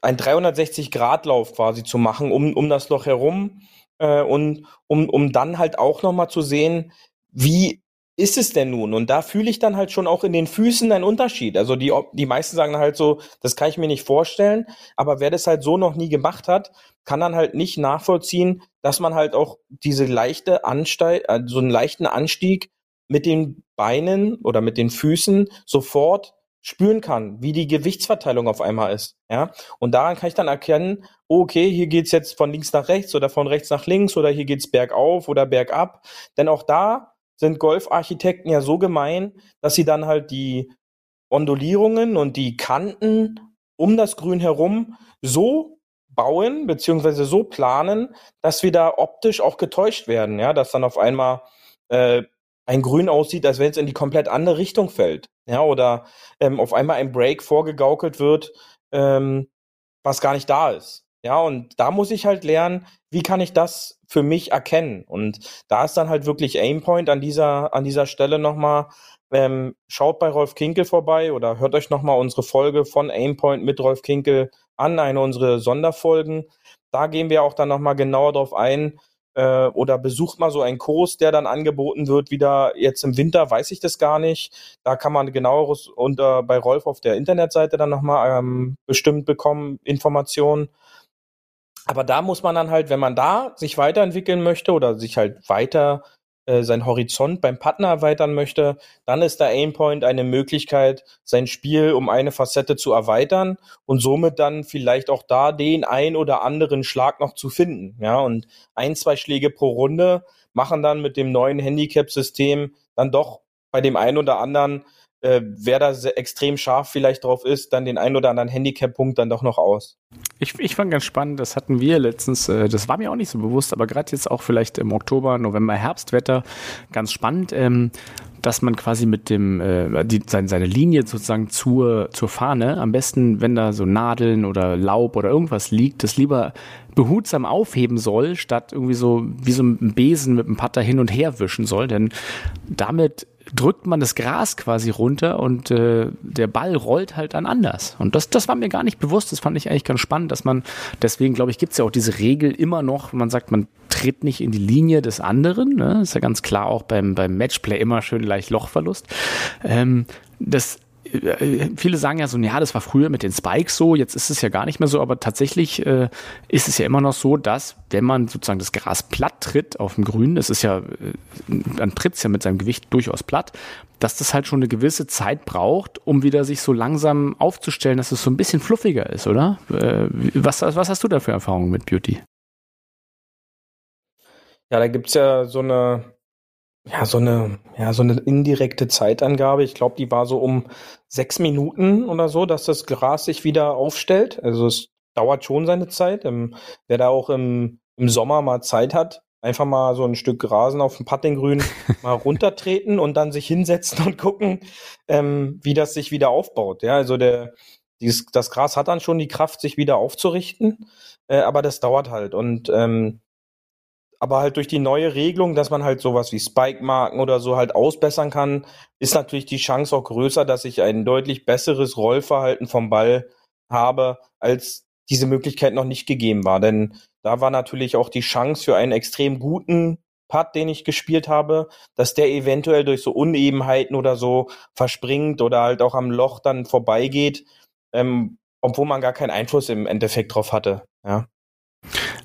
ein 360-Grad-Lauf quasi zu machen um, um das Loch herum äh, und um, um dann halt auch nochmal zu sehen, wie ist es denn nun? Und da fühle ich dann halt schon auch in den Füßen einen Unterschied. Also die, die meisten sagen halt so, das kann ich mir nicht vorstellen, aber wer das halt so noch nie gemacht hat, kann dann halt nicht nachvollziehen, dass man halt auch diese leichte Ansteig, also so einen leichten Anstieg mit den Beinen oder mit den Füßen sofort spüren kann, wie die Gewichtsverteilung auf einmal ist. Ja, und daran kann ich dann erkennen, oh, okay, hier geht's jetzt von links nach rechts oder von rechts nach links oder hier geht's bergauf oder bergab. Denn auch da sind Golfarchitekten ja so gemein, dass sie dann halt die Ondulierungen und die Kanten um das Grün herum so bauen beziehungsweise so planen, dass wir da optisch auch getäuscht werden, ja, dass dann auf einmal äh, ein Grün aussieht, als wenn es in die komplett andere Richtung fällt. Ja, oder ähm, auf einmal ein Break vorgegaukelt wird, ähm, was gar nicht da ist. Ja, und da muss ich halt lernen, wie kann ich das für mich erkennen? Und da ist dann halt wirklich Aimpoint an dieser, an dieser Stelle nochmal. Ähm, schaut bei Rolf Kinkel vorbei oder hört euch nochmal unsere Folge von Aimpoint mit Rolf Kinkel an, eine unserer Sonderfolgen. Da gehen wir auch dann nochmal genauer drauf ein, äh, oder besucht mal so einen Kurs, der dann angeboten wird, wieder jetzt im Winter, weiß ich das gar nicht. Da kann man genaueres unter bei Rolf auf der Internetseite dann nochmal ähm, bestimmt bekommen, Informationen. Aber da muss man dann halt, wenn man da sich weiterentwickeln möchte oder sich halt weiter äh, sein Horizont beim Partner erweitern möchte, dann ist der Aimpoint eine Möglichkeit, sein Spiel um eine Facette zu erweitern und somit dann vielleicht auch da den ein oder anderen Schlag noch zu finden. Ja, und ein, zwei Schläge pro Runde machen dann mit dem neuen Handicap-System dann doch bei dem einen oder anderen äh, wer da extrem scharf vielleicht drauf ist, dann den ein oder anderen Handicap-Punkt dann doch noch aus. Ich, ich fand ganz spannend, das hatten wir letztens, äh, das war mir auch nicht so bewusst, aber gerade jetzt auch vielleicht im Oktober, November, Herbstwetter, ganz spannend, ähm, dass man quasi mit dem, äh, die, seine, seine Linie sozusagen zur, zur Fahne, am besten, wenn da so Nadeln oder Laub oder irgendwas liegt, das lieber behutsam aufheben soll, statt irgendwie so wie so ein Besen mit einem Putter hin und her wischen soll. Denn damit drückt man das Gras quasi runter und äh, der Ball rollt halt dann anders. Und das, das war mir gar nicht bewusst. Das fand ich eigentlich ganz spannend, dass man, deswegen glaube ich, gibt es ja auch diese Regel immer noch, man sagt, man tritt nicht in die Linie des anderen. Ne? Ist ja ganz klar auch beim, beim Matchplay immer schön leicht Lochverlust. Ähm, das viele sagen ja so, ja, das war früher mit den Spikes so, jetzt ist es ja gar nicht mehr so, aber tatsächlich äh, ist es ja immer noch so, dass wenn man sozusagen das Gras platt tritt auf dem Grün, das ist ja, äh, dann tritt es ja mit seinem Gewicht durchaus platt, dass das halt schon eine gewisse Zeit braucht, um wieder sich so langsam aufzustellen, dass es so ein bisschen fluffiger ist, oder? Äh, was, was hast du da für Erfahrungen mit Beauty? Ja, da gibt's ja so eine, ja, so eine, ja, so eine indirekte Zeitangabe. Ich glaube, die war so um sechs Minuten oder so, dass das Gras sich wieder aufstellt. Also es dauert schon seine Zeit. Ähm, wer da auch im, im Sommer mal Zeit hat, einfach mal so ein Stück Grasen auf dem Puttinggrün mal runtertreten und dann sich hinsetzen und gucken, ähm, wie das sich wieder aufbaut. Ja, also der, dieses, das Gras hat dann schon die Kraft, sich wieder aufzurichten, äh, aber das dauert halt. Und ähm, aber halt durch die neue Regelung, dass man halt sowas wie Spike-Marken oder so halt ausbessern kann, ist natürlich die Chance auch größer, dass ich ein deutlich besseres Rollverhalten vom Ball habe, als diese Möglichkeit noch nicht gegeben war. Denn da war natürlich auch die Chance für einen extrem guten Putt, den ich gespielt habe, dass der eventuell durch so Unebenheiten oder so verspringt oder halt auch am Loch dann vorbeigeht, ähm, obwohl man gar keinen Einfluss im Endeffekt drauf hatte. Ja.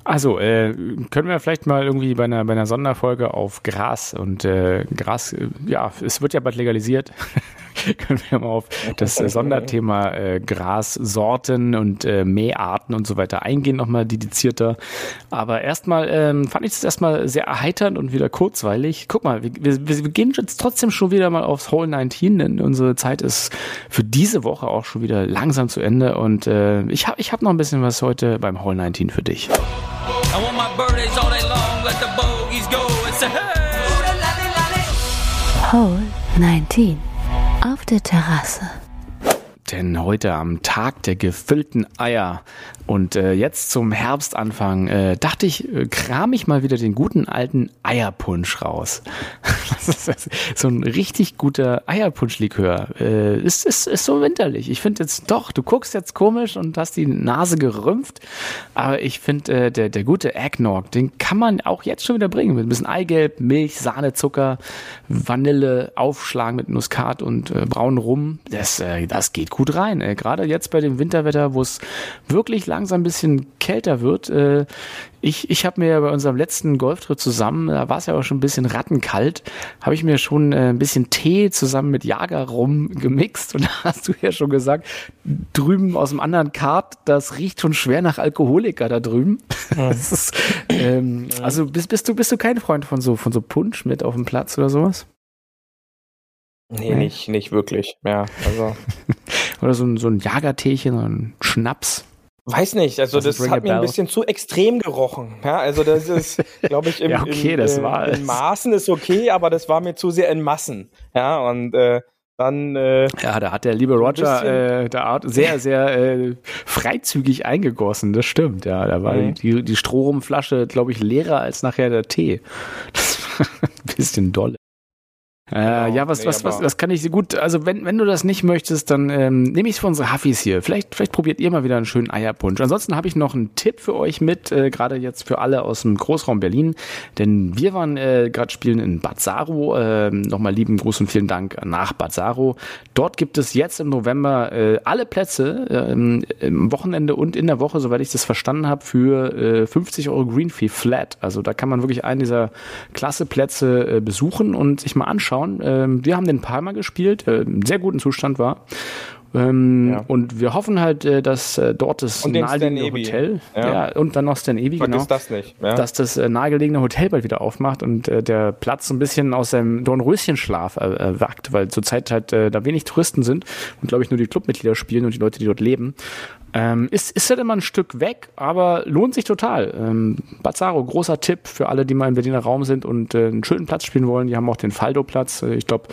Also, äh, können wir vielleicht mal irgendwie bei einer, bei einer Sonderfolge auf Gras und äh, Gras, äh, ja, es wird ja bald legalisiert. können wir mal auf das äh, Sonderthema äh, Grassorten und äh, Mäharten und so weiter eingehen, nochmal dedizierter. Aber erstmal ähm, fand ich es erstmal sehr erheiternd und wieder kurzweilig. Guck mal, wir, wir, wir gehen jetzt trotzdem schon wieder mal aufs Hole 19, denn unsere Zeit ist für diese Woche auch schon wieder langsam zu Ende und äh, ich habe ich hab noch ein bisschen was heute beim Hole 19 für dich. I want my birthdays all day long, let the bogeys go and say hey! Hole 19 Terrasse. Denn heute am Tag der gefüllten Eier und äh, jetzt zum Herbstanfang äh, dachte ich, äh, kram ich mal wieder den guten alten Eierpunsch raus. so ein richtig guter Eierpunschlikör. Äh, ist, ist, ist so winterlich. Ich finde jetzt doch, du guckst jetzt komisch und hast die Nase gerümpft, aber ich finde, äh, der, der gute Eggnog, den kann man auch jetzt schon wieder bringen. Mit ein bisschen Eigelb, Milch, Sahne, Zucker, Vanille, aufschlagen mit Muskat und äh, braunen Rum. Das, äh, das geht gut rein. Äh, Gerade jetzt bei dem Winterwetter, wo es wirklich langsam ein bisschen kälter wird. Äh, ich ich habe mir bei unserem letzten Golftrip zusammen, da war es ja auch schon ein bisschen rattenkalt, habe ich mir schon äh, ein bisschen Tee zusammen mit Jager rum gemixt und da hast du ja schon gesagt, drüben aus dem anderen Kart, das riecht schon schwer nach Alkoholiker da drüben. Ja. Ist, ähm, also bist, bist du bist du kein Freund von so von so Punsch mit auf dem Platz oder sowas? Nee, nicht, nicht wirklich. Ja, also. oder so ein, so ein Jagerteechen oder ein Schnaps. Weiß nicht, also das, das hat mir ein bisschen zu extrem gerochen. Ja, also das ist, glaube ich, im, ja, okay, in, das war in Maßen ist okay, aber das war mir zu sehr in Massen. Ja, und äh, dann äh, ja, da hat der liebe Roger äh, der Art sehr sehr äh, freizügig eingegossen. Das stimmt. Ja, da war mhm. die die Strohrumflasche, glaube ich, leerer als nachher der Tee. Das war ein bisschen dolle. Äh, genau. ja, was, nee, was, was, was kann ich gut, also wenn, wenn du das nicht möchtest, dann ähm, nehme ich es für unsere Huffis hier. Vielleicht, vielleicht probiert ihr mal wieder einen schönen Eierpunsch. Ansonsten habe ich noch einen Tipp für euch mit, äh, gerade jetzt für alle aus dem Großraum Berlin, denn wir waren äh, gerade spielen in Bad Saro. Äh, Nochmal lieben Gruß und vielen Dank nach Bad Saro. Dort gibt es jetzt im November äh, alle Plätze äh, im Wochenende und in der Woche, soweit ich das verstanden habe, für äh, 50 Euro Green Fee Flat. Also da kann man wirklich einen dieser klasse Plätze äh, besuchen und sich mal anschauen anschauen. Ähm, wir haben den Palmer gespielt, äh, im sehr guten Zustand war. Ähm, ja. Und wir hoffen halt, äh, dass äh, dort das nahegelegene Hotel ja. und dann noch Stan Evi, genau, das nicht, dass das äh, nahegelegene Hotel bald wieder aufmacht und äh, der Platz so ein bisschen aus seinem Dornröschenschlaf erwacht, weil zurzeit halt äh, da wenig Touristen sind und glaube ich nur die Clubmitglieder spielen und die Leute, die dort leben. Ähm, ist, ist halt immer ein Stück weg, aber lohnt sich total. Ähm, Bazzaro, großer Tipp für alle, die mal im Berliner Raum sind und äh, einen schönen Platz spielen wollen. Die haben auch den Faldo-Platz. Äh, ich glaube,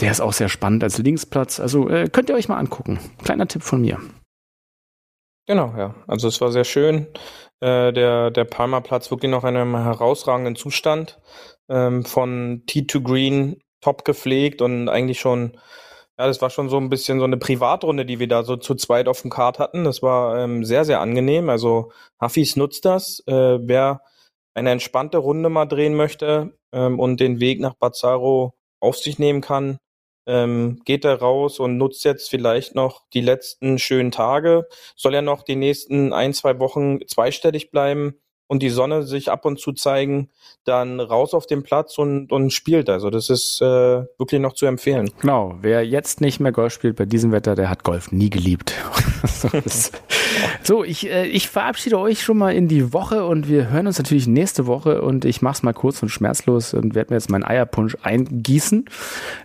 der ist auch sehr spannend als Linksplatz. Also äh, könnt ihr euch mal angucken. Kleiner Tipp von mir. Genau, ja. Also es war sehr schön. Äh, der, der Palmer-Platz wirklich noch in einem herausragenden Zustand. Ähm, von T2 Green top gepflegt und eigentlich schon ja, das war schon so ein bisschen so eine Privatrunde, die wir da so zu zweit auf dem Kart hatten. Das war ähm, sehr, sehr angenehm. Also Hafis nutzt das. Äh, wer eine entspannte Runde mal drehen möchte ähm, und den Weg nach Bazzaro auf sich nehmen kann, ähm, geht er raus und nutzt jetzt vielleicht noch die letzten schönen Tage. Soll ja noch die nächsten ein, zwei Wochen zweistellig bleiben und die Sonne sich ab und zu zeigen, dann raus auf den Platz und, und spielt. Also das ist äh, wirklich noch zu empfehlen. Genau, wer jetzt nicht mehr Golf spielt bei diesem Wetter, der hat Golf nie geliebt. so, ich, äh, ich verabschiede euch schon mal in die Woche und wir hören uns natürlich nächste Woche und ich mache es mal kurz und schmerzlos und werde mir jetzt meinen Eierpunsch eingießen.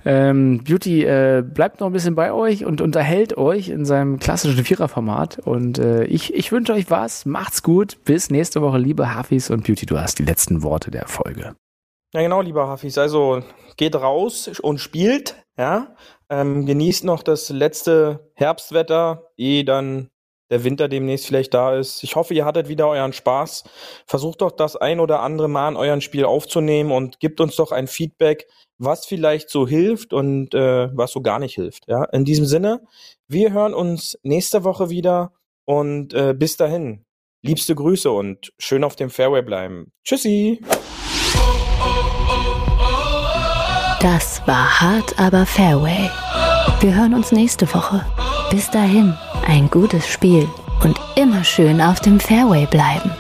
Ähm, Beauty äh, bleibt noch ein bisschen bei euch und unterhält euch in seinem klassischen Viererformat und äh, ich, ich wünsche euch was, macht's gut, bis nächste Woche, liebe Hafis und Beauty, du hast die letzten Worte der Folge. Ja, genau, lieber Hafis. Also geht raus und spielt, ja. Ähm, genießt noch das letzte Herbstwetter, ehe dann der Winter demnächst vielleicht da ist. Ich hoffe, ihr hattet wieder euren Spaß. Versucht doch das ein oder andere Mal an euren Spiel aufzunehmen und gebt uns doch ein Feedback, was vielleicht so hilft und äh, was so gar nicht hilft. Ja, in diesem Sinne, wir hören uns nächste Woche wieder und äh, bis dahin. Liebste Grüße und schön auf dem Fairway bleiben. Tschüssi! Das war hart, aber Fairway. Wir hören uns nächste Woche. Bis dahin, ein gutes Spiel und immer schön auf dem Fairway bleiben.